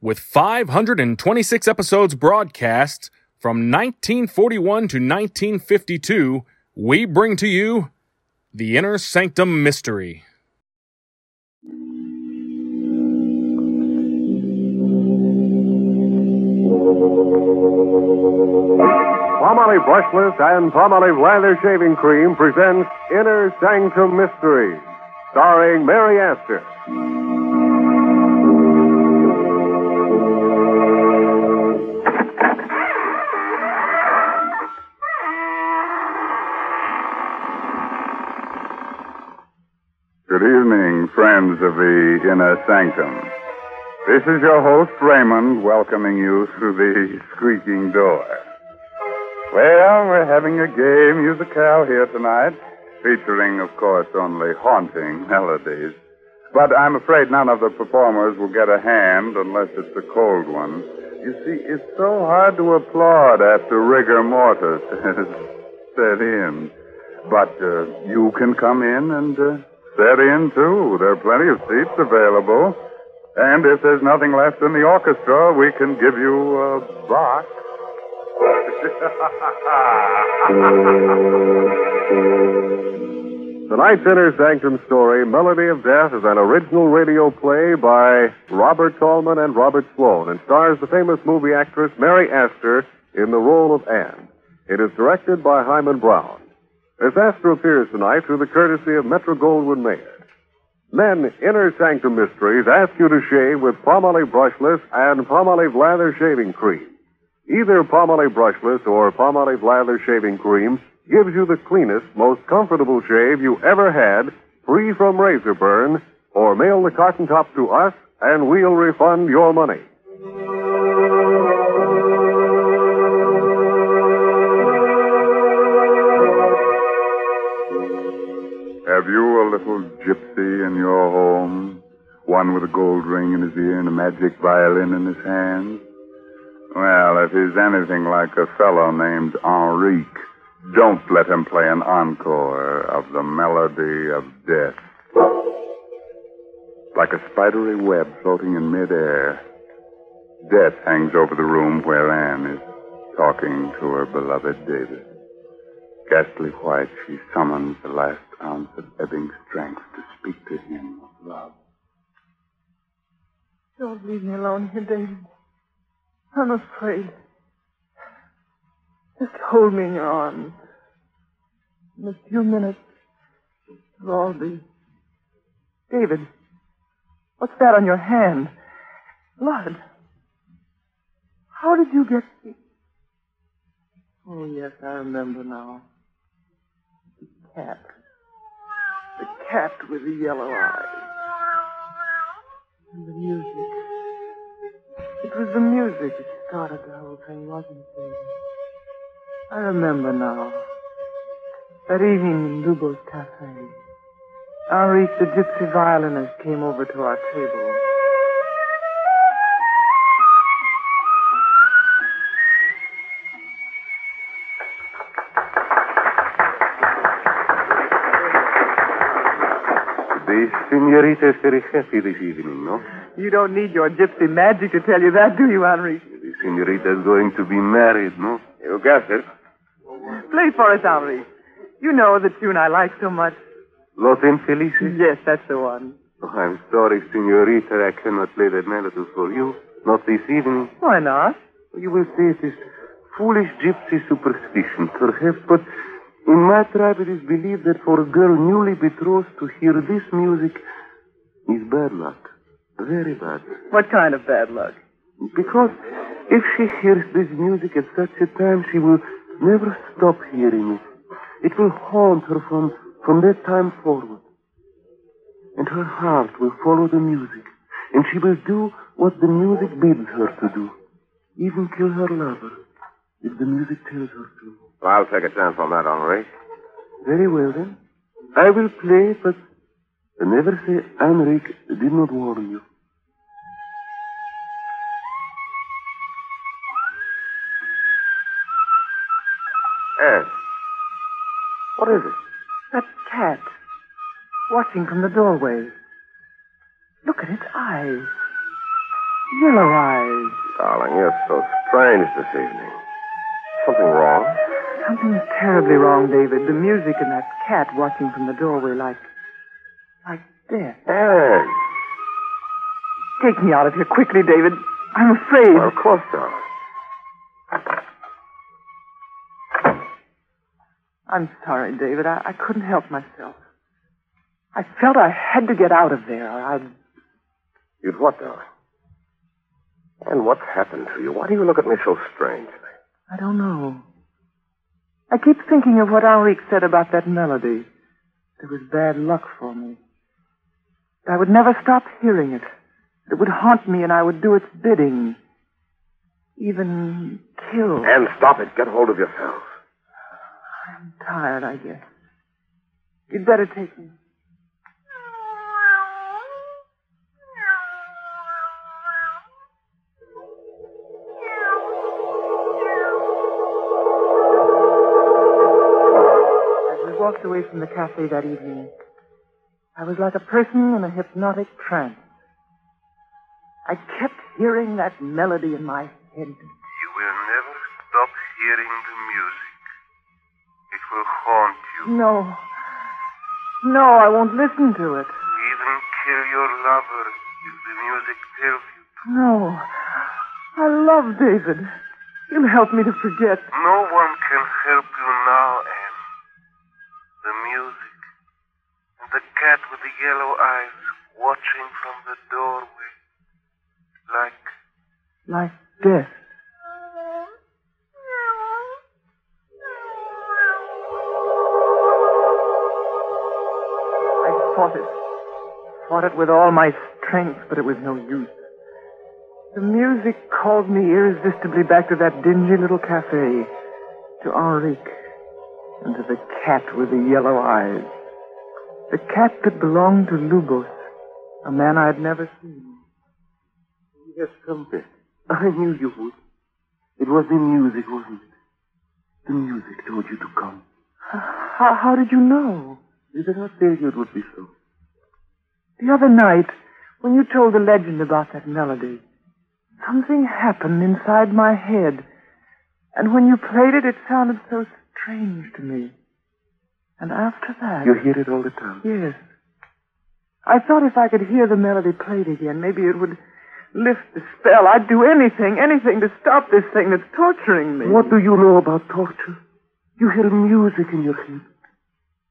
with 526 episodes broadcast from 1941 to 1952, we bring to you The Inner Sanctum Mystery. Palmolive Brushless and Palmolive Lather Shaving Cream presents Inner Sanctum Mystery, starring Mary Astor. Friends of the Inner Sanctum. This is your host, Raymond, welcoming you through the squeaking door. Well, we're having a gay musicale here tonight, featuring, of course, only haunting melodies. But I'm afraid none of the performers will get a hand unless it's a cold one. You see, it's so hard to applaud after rigor mortis has set in. But uh, you can come in and uh, set in, too. There are plenty of seats available. And if there's nothing left in the orchestra, we can give you a box. Tonight's Inner Sanctum story, Melody of Death, is an original radio play by Robert Tallman and Robert Sloan and stars the famous movie actress Mary Astor in the role of Anne. It is directed by Himan Brown. Miss Astor appears tonight through the courtesy of Metro Goldwyn Mayer. Men, Inner Sanctum Mysteries ask you to shave with Palmolive Brushless and Palmolive Lather Shaving Cream. Either Palmolive Brushless or Palmolive Lather Shaving Cream gives you the cleanest, most comfortable shave you ever had, free from razor burn, or mail the carton top to us and we'll refund your money. Have you a little gypsy in your home? One with a gold ring in his ear and a magic violin in his hand? Well, if he's anything like a fellow named Enrique, don't let him play an encore of the melody of death. Like a spidery web floating in midair, death hangs over the room where Anne is talking to her beloved David. Ghastly white, she summoned the last ounce of ebbing strength to speak to him of love. Don't leave me alone here, David. I'm afraid. Just hold me in your arms. In a few minutes, it'll all be. David, what's that on your hand? Blood. How did you get. Oh, yes, I remember now. The cat. The cat with the yellow eyes. And the music. It was the music that started the whole thing, wasn't it, I remember now. That evening in Lubo's cafe. Henrique, the gypsy violinist, came over to our table. Senorita is very happy this evening, no? You don't need your gypsy magic to tell you that, do you, Henri? The senorita is going to be married, no? You guessed it. Play for us, Henri. You know the tune I like so much. Los Infelices? Yes, that's the one. Oh, I'm sorry, senorita, I cannot play that melody for you. Not this evening. Why not? You will say it is foolish gypsy superstition, perhaps, but in my tribe it is believed that for a girl newly betrothed to hear this music is bad luck. Very bad. What kind of bad luck? Because if she hears this music at such a time, she will never stop hearing it. It will haunt her from, from that time forward. And her heart will follow the music, and she will do what the music bids her to do, even kill her lover. if the music tells her to. Well, I'll take a chance on that, Henri. Very well, then. I will play, but never say Enrique did not warn you. Ed. What is it? That cat. Watching from the doorway. Look at its eyes. Yellow eyes. Darling, you're so strange this evening. Something wrong? Something's terribly wrong, David. The music and that cat watching from the doorway like. Death. Ed. Take me out of here quickly, David. I'm afraid. Well, of course, darling. I'm sorry, David. I, I couldn't help myself. I felt I had to get out of there. I'd. You'd what, darling? And what's happened to you? Why do you look at me so strangely? I don't know. I keep thinking of what Enrique said about that melody. It was bad luck for me. I would never stop hearing it. It would haunt me and I would do its bidding. Even kill. And stop it. Get hold of yourself. I'm tired, I guess. You'd better take me. As we walked away from the cafe that evening, I was like a person in a hypnotic trance. I kept hearing that melody in my head. You will never stop hearing the music. It will haunt you. No. No, I won't listen to it. Even kill your lover if the music tells you to. No. I love David. He'll help me to forget. No one can help you now, cat with the yellow eyes watching from the doorway. Like Like death. I fought it. Fought it with all my strength, but it was no use. The music called me irresistibly back to that dingy little cafe, to Enrique, and to the cat with the yellow eyes. The cat that belonged to Lubos, a man I had never seen. Yes, come back. I knew you would. It was the music, wasn't it? The music told you to come. How, how did you know? Did I not tell you it would be so? The other night, when you told the legend about that melody, something happened inside my head. And when you played it, it sounded so strange to me. And after that. You hear it all the time. Yes. I thought if I could hear the melody played again, maybe it would lift the spell. I'd do anything, anything to stop this thing that's torturing me. What do you know about torture? You hear music in your head.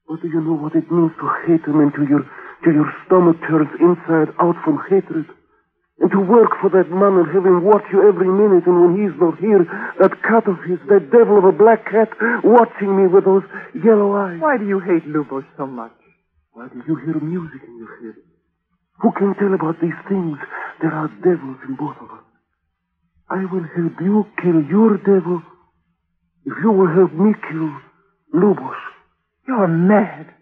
What do you know what it means to hate him until your, till your stomach turns inside out from hatred? And to work for that man and have him watch you every minute, and when he's not here, that cat of his, that devil of a black cat, watching me with those yellow eyes. Why do you hate Lubos so much? Why do you hear music in your head? Who can tell about these things? There are devils in both of us. I will help you kill your devil if you will help me kill Lubos. You're mad.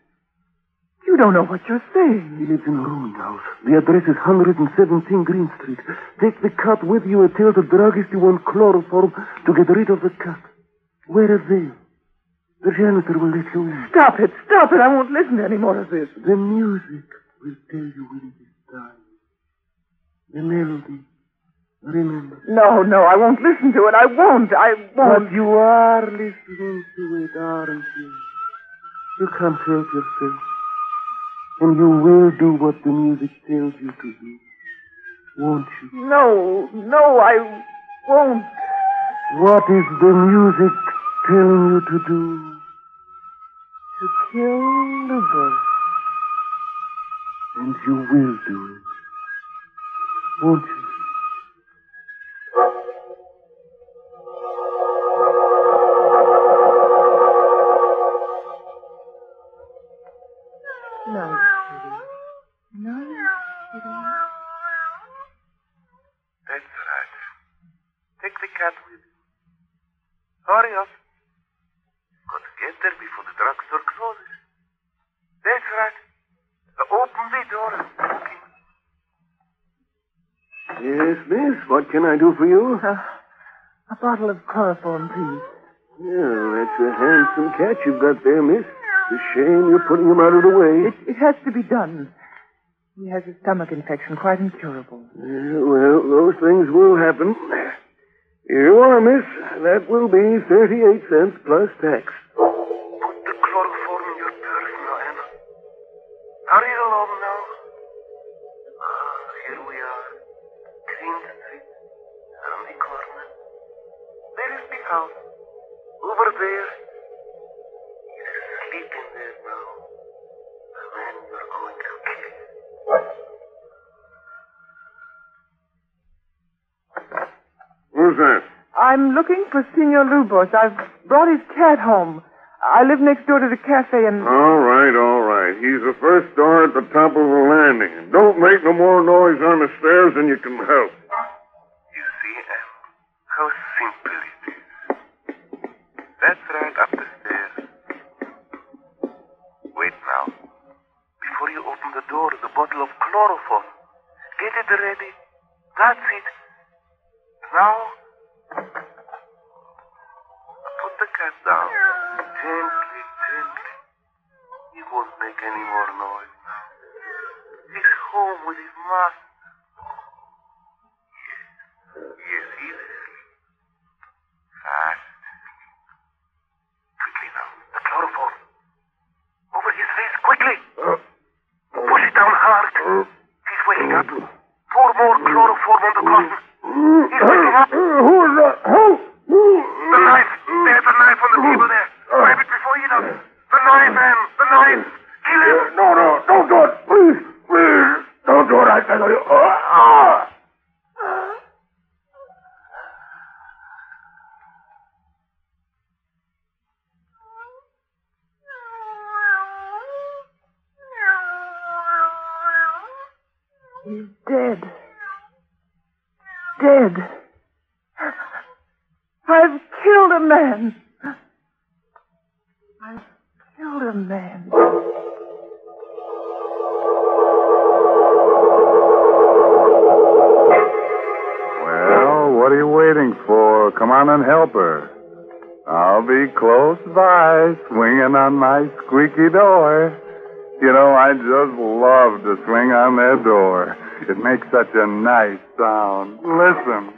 You don't know what you're saying. He lives in a rooming house. The address is 117 Green Street. Take the cat with you and tell the druggist you want chloroform to get rid of the cat. Where are they? The janitor will let you in. Stop it. Stop it. I won't listen to any more of this. The music will tell you when it is time. The melody. Remember. No, no, I won't listen to it. I won't. I won't. But you are listening to it, aren't you? You can't help yourself. And you will do what the music tells you to do. Won't you? No, no, I won't. What is the music telling you to do? To kill Lubos. And you will do it. Won't you? You? Uh, a bottle of chloroform, please. Yeah, that's a handsome cat you've got there, miss. It's a shame you're putting him out of the way. It, it has to be done. He has a stomach infection, quite incurable. Yeah, well, those things will happen. Here you are, miss. That will be 38 cents plus tax. I'm looking for Senor Lubos. I've brought his cat home. I live next door to the cafe and. All right, all right. He's the first door at the top of the landing. Don't make no more noise on the stairs than you can help. You see, Em, how simple it is. That's right up the stairs. Wait now. Before you open the door, the bottle of chloroform. Get it ready. That's it. Now, put the cat down. Gently, gently. He won't make any more noise now. He's home with his master. Yes, he's asleep. Fast. Quickly now. The chloroform. Over his face, quickly. Push it down hard. He's waking up. Pour more chloroform on the cotton. I'll be close by, swinging on my squeaky door. You know, I just love to swing on that door. It makes such a nice sound. Listen.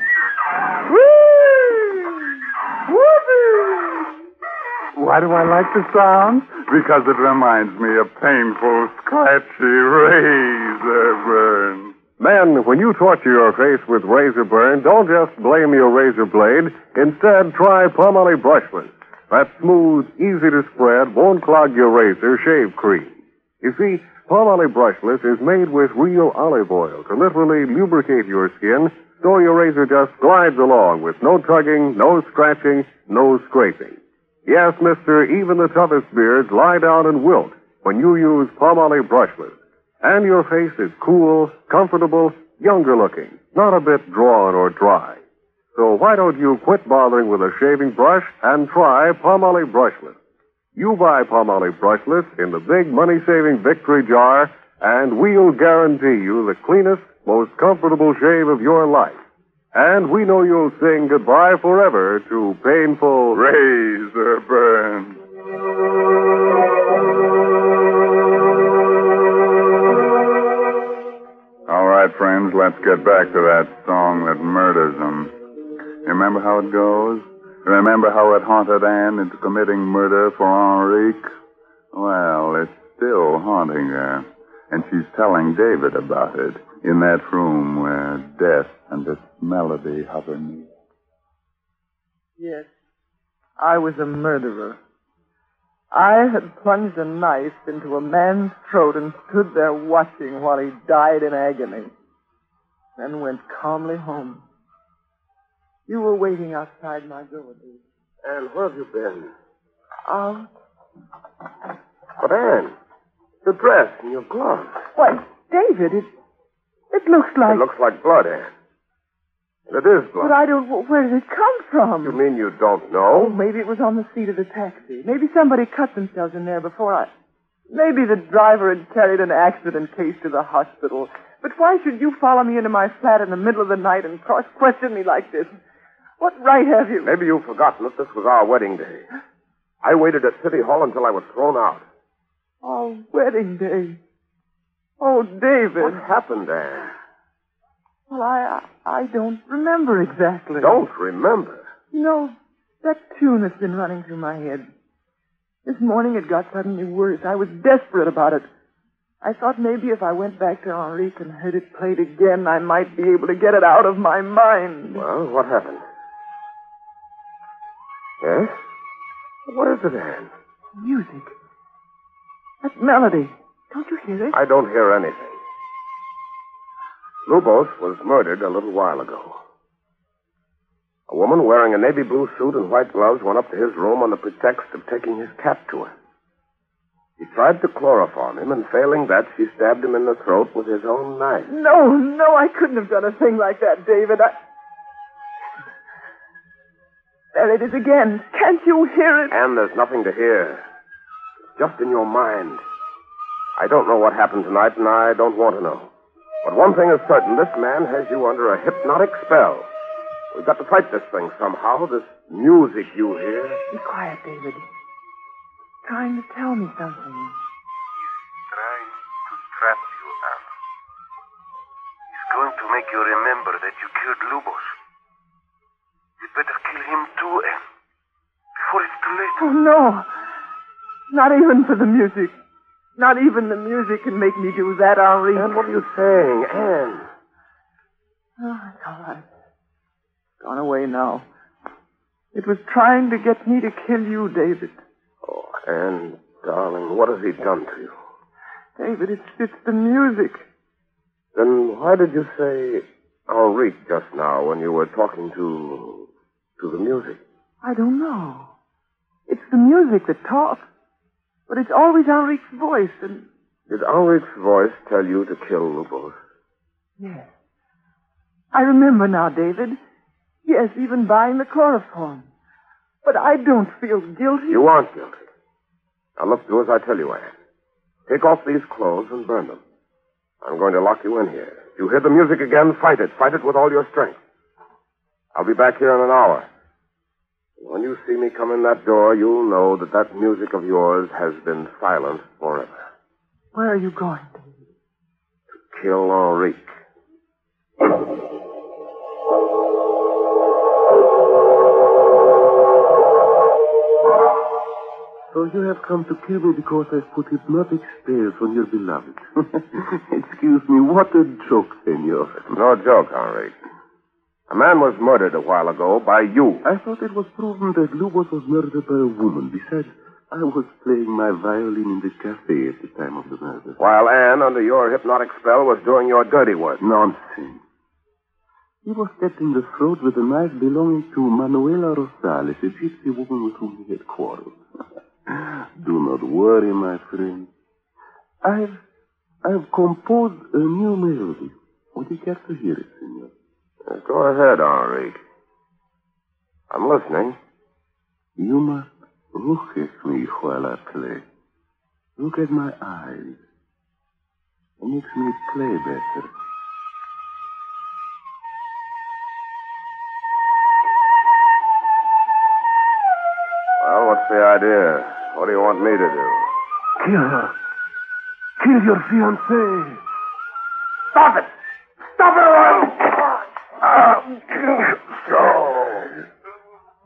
Why do I like the sound? Because it reminds me of painful, scratchy razor burns. Men, when you torture your face with razor burn, don't just blame your razor blade. Instead, try Palmolive Brushless. That smooth, easy to spread, won't clog your razor shave cream. You see, Palmolive Brushless is made with real olive oil to literally lubricate your skin so your razor just glides along with no tugging, no scratching, no scraping. Yes, mister, even the toughest beards lie down and wilt when you use Palmolive Brushless. And your face is cool, comfortable, younger looking, not a bit drawn or dry. So why don't you quit bothering with a shaving brush and try Palmolive Brushless? You buy Palmolive Brushless in the big money-saving victory jar, and we'll guarantee you the cleanest, most comfortable shave of your life. And we know you'll sing goodbye forever to painful Razor burns. Friends, let's get back to that song that murders them. Remember how it goes? Remember how it haunted Anne into committing murder for Henrique? Well, it's still haunting her. And she's telling David about it in that room where death and its melody hover near. Yes, I was a murderer. I had plunged a knife into a man's throat and stood there watching while he died in agony. Then went calmly home. You were waiting outside my door, David. Anne, where have you been? Out? But Anne, the dress and your gloves. Why, David, it it looks like It looks like blood, Anne. It is blood. But. I don't. Where did it come from? You mean you don't Oh, know? maybe it was on the seat of the taxi. Maybe somebody cut themselves in there before I. Maybe the driver had carried an accident case to the hospital. But why should you follow me into my flat in the middle of the night and cross question me like this? What right have you? Maybe you've forgotten that this was our wedding day. I waited at City Hall until I was thrown out. Our wedding day. Oh, David. What happened, Anne? Well, I I don't remember exactly. Don't remember. You know, that tune has been running through my head. This morning it got suddenly worse. I was desperate about it. I thought maybe if I went back to Henrique and heard it played again, I might be able to get it out of my mind. Well, what happened? Yes? What is it, Anne? Music. That melody. Don't you hear it? I don't hear anything. Lubos was murdered a little while ago. A woman wearing a navy blue suit and white gloves went up to his room on the pretext of taking his cap to her. He tried to chloroform him, and failing that, she stabbed him in the throat with his own knife. No, no, I couldn't have done a thing like that, David. I... There it is again. Can't you hear it? And there's nothing to hear. It's just in your mind. I don't know what happened tonight, and I don't want to know. But one thing is certain this man has you under a hypnotic spell. We've got to fight this thing somehow. This music you hear. Be quiet, David. Trying to tell me something. He's trying to trap you, Anna. He's going to make you remember that you killed Lubos. You'd better kill him too, Anne. Before it's too late. Oh, no. Not even for the music. Not even the music can make me do that, Henri. And what are you saying, Anne? Oh, it's all right. It's gone away now. It was trying to get me to kill you, David. Anne, darling, what has he done to you? David, it's, it's the music. Then why did you say Henrique just now when you were talking to to the music? I don't know. It's the music that talks. But it's always Henrique's voice, and Did Henrique's voice tell you to kill Lubos? yes. I remember now, David. Yes, even buying the chloroform. But I don't feel guilty. You aren't guilty. Now look, do as I tell you, Anne. Take off these clothes and burn them. I'm going to lock you in here. If you hear the music again, fight it. Fight it with all your strength. I'll be back here in an hour. When you see me come in that door, you'll know that that music of yours has been silent forever. Where are you going, David? Kill Henrique. So you have come to kill me because I've put hypnotic spells on your beloved. Excuse me, what a joke, senor. No joke, Henri. A man was murdered a while ago by you. I thought it was proven that Lubos was murdered by a woman. Besides, I was playing my violin in the cafe at the time of the murder. While Anne, under your hypnotic spell, was doing your dirty work. Nonsense. He was stabbed in the throat with a knife belonging to Manuela Rosales, a gypsy woman with whom he had quarreled. Do not worry, my friend. I've, I've composed a new melody. Would you care to hear it, senor? Uh, Go ahead, Henrique. I'm listening. You must look at me while I play. Look at my eyes. It makes me play better. Well, what's the idea? What do you want me to do? Kill her. Kill your fiancée. Stop it! Stop it! So,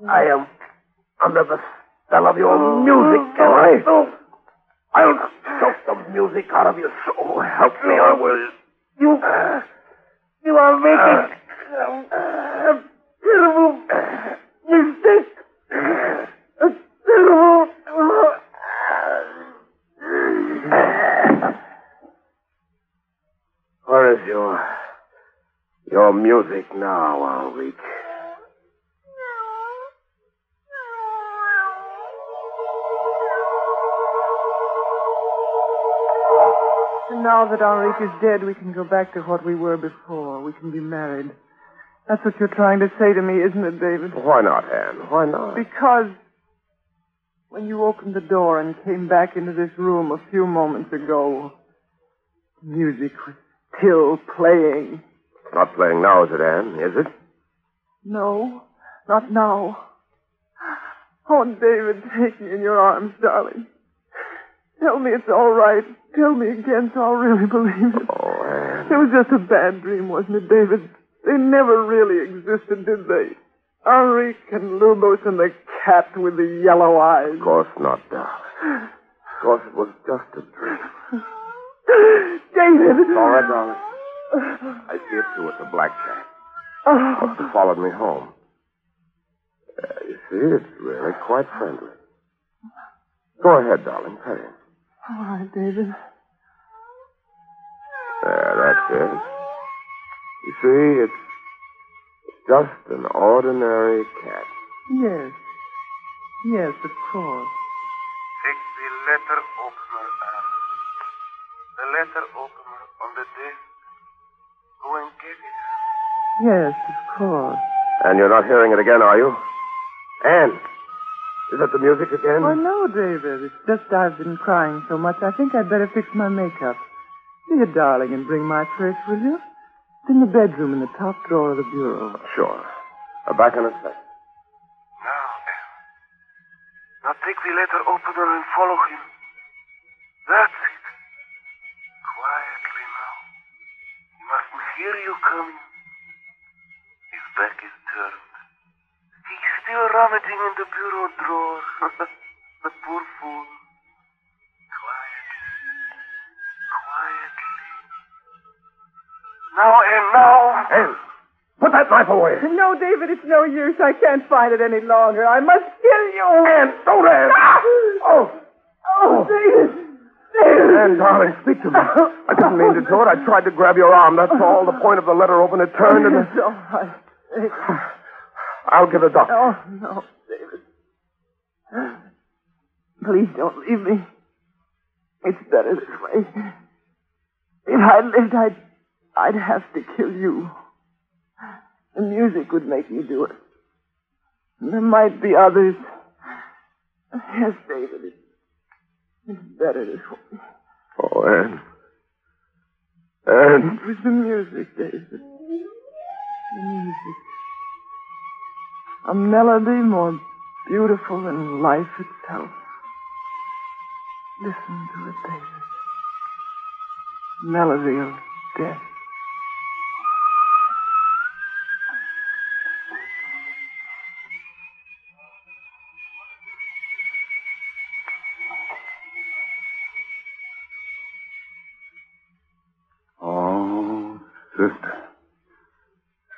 I am under the spell of your music, am I? I'll choke the music out of your soul. Help me, I will. You, you are making a terrible mistake. A terrible. Your your music now, Henrique? And now that Henrique is dead, we can go back to what we were before. We can be married. That's what you're trying to say to me, isn't it, David? Why not, Anne? Why not? Because when you opened the door and came back into this room a few moments ago, music was still playing. Not playing now, is it, Anne? Is it? No, not now. Oh, David, take me in your arms, darling. Tell me it's all right. Tell me again so I'll really believe it. Oh, Anne. It was just a bad dream, wasn't it, David? They never really existed, did they? Enrique and Lubos and the cat with the yellow eyes. Of course not, darling. Of course it was just a dream. David! It's All right, darling. I see it too. It's a black cat. Oh, Must have followed me home. Uh, you see, it's really quite friendly. Go ahead, darling. Pet him. all right, David. There, that's it. You see, it's, it's just an ordinary cat. Yes. Yes, of course. Take the letter opener, Anne. The letter opener on the desk. Go and get it. Yes, of course. And you're not hearing it again, are you? Anne, is that the music again? Oh, no, David. It's just I've been crying so much, I think I'd better fix my makeup. Be a darling and bring my purse, will you? It's in the bedroom in the top drawer of the bureau. Sure. Uh, back in a sec. Now, Anne. Now take the letter opener and follow him. That's hear you coming. His back is turned. He's still rummaging in the bureau drawer. the poor fool. Quietly. Quietly. Now, Anne, now. Anne, put that knife away. No, David, it's no use. I can't find it any longer. I must kill you. Anne, don't, Anne. Oh, Oh, David. David. Anne, darling, speak to me. I didn't mean to do it. I tried to grab your arm. That's all. The point of the letter open, it turned and... It's all right. I'll get a doctor. Oh, no, David. Please don't leave me. It's better this way. If I lived, I'd, I'd have to kill you. The music would make me do it. And there might be others. Yes, David, it's, it's better this way. Oh, Anne. Anne. It was the music, David. The music. A melody more beautiful than life itself. Listen to it, David. Melody of death. Sister.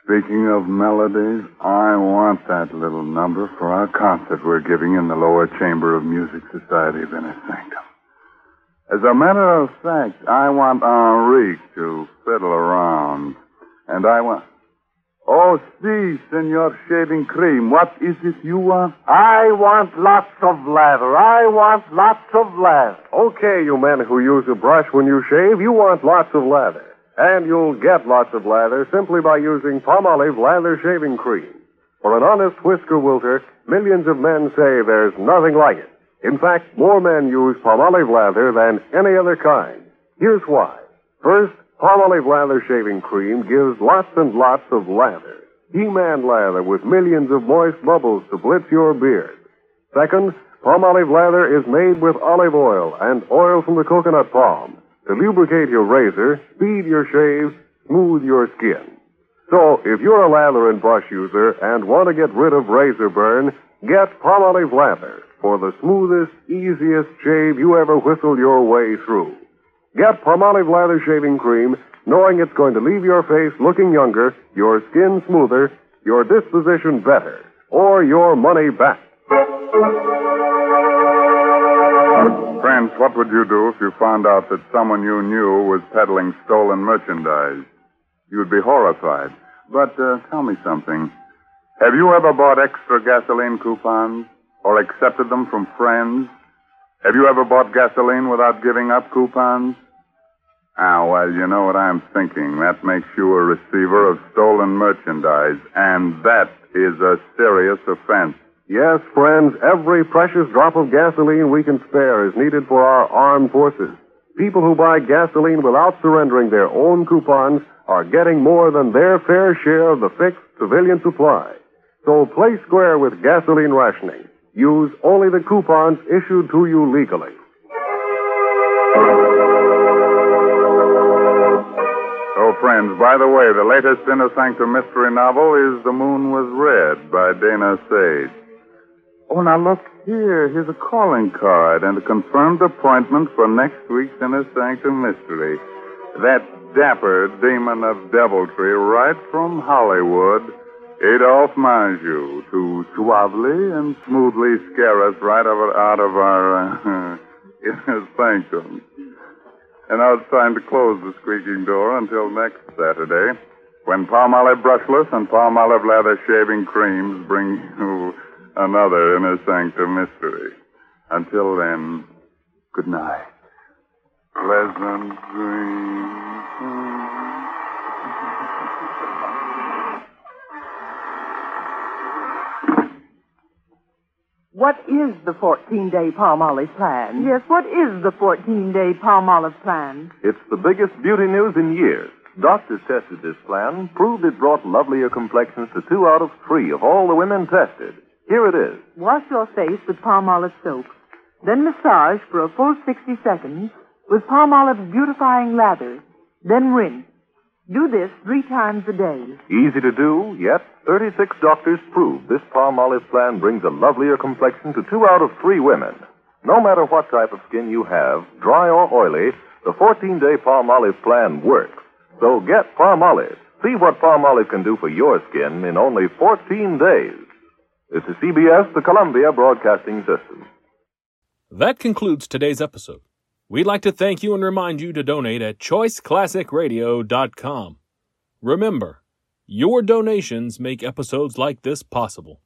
Speaking of melodies, I want that little number for our concert we're giving in the lower chamber of Music Society of Inner Sanctum. As a matter of fact, I want Enrique to fiddle around. And I want. Oh, see, Senor Shaving Cream, what is it you want? I want lots of lather. I want lots of lather. Okay, you men who use a brush when you shave, you want lots of lather. And you'll get lots of lather simply by using Palmolive Lather Shaving Cream. For an honest whisker wilter, millions of men say there's nothing like it. In fact, more men use Palmolive Lather than any other kind. Here's why. First, Palmolive Lather Shaving Cream gives lots and lots of lather. He-Man lather with millions of moist bubbles to blitz your beard. Second, Palmolive Lather is made with olive oil and oil from the coconut palm to lubricate your razor, speed your shave, smooth your skin. So, if you're a lather and brush user and want to get rid of razor burn, get Palmolive Lather for the smoothest, easiest shave you ever whistled your way through. Get Palmolive Lather Shaving Cream, knowing it's going to leave your face looking younger, your skin smoother, your disposition better, or your money back. Friends, what would you do if you found out that someone you knew was peddling stolen merchandise? You'd be horrified. But uh, tell me something. Have you ever bought extra gasoline coupons or accepted them from friends? Have you ever bought gasoline without giving up coupons? Ah, well, you know what I'm thinking. That makes you a receiver of stolen merchandise, and that is a serious offense. Yes, friends, every precious drop of gasoline we can spare is needed for our armed forces. People who buy gasoline without surrendering their own coupons are getting more than their fair share of the fixed civilian supply. So play square with gasoline rationing. Use only the coupons issued to you legally. Oh, friends, by the way, the latest Inner Sanctum mystery novel is The Moon Was Red by Dana Sage. Oh, now look here. Here's a calling card and a confirmed appointment for next week's Inner Sanctum mystery. That dapper demon of deviltry right from Hollywood, Adolphe Menjou, to suavely and smoothly scare us right over, out of our uh, Inner Sanctum. And now it's time to close the squeaking door until next Saturday, when Palmolive Brushless and Palmolive Lather Shaving Creams bring you another Inner Sanctum mystery. Until then, good night. Pleasant dreams. What is the 14-day Palmolive plan? Yes, what is the 14-day Palmolive plan? It's the biggest beauty news in years. Doctors tested this plan, proved it brought lovelier complexions to two out of three of all the women tested. Here it is. Wash your face with Palmolive soap. Then massage for a full 60 seconds with Palmolive's beautifying lather. Then rinse. Do this three times a day. Easy to do, yet 36 doctors prove this Palmolive plan brings a lovelier complexion to two out of three women. No matter what type of skin you have, dry or oily, the 14-day Palmolive plan works. So get Palmolive. See what Palmolive can do for your skin in only 14 days. This is CBS, the Columbia Broadcasting System. That concludes today's episode. We'd like to thank you and remind you to donate at choiceclassicradio.com. Remember, your donations make episodes like this possible.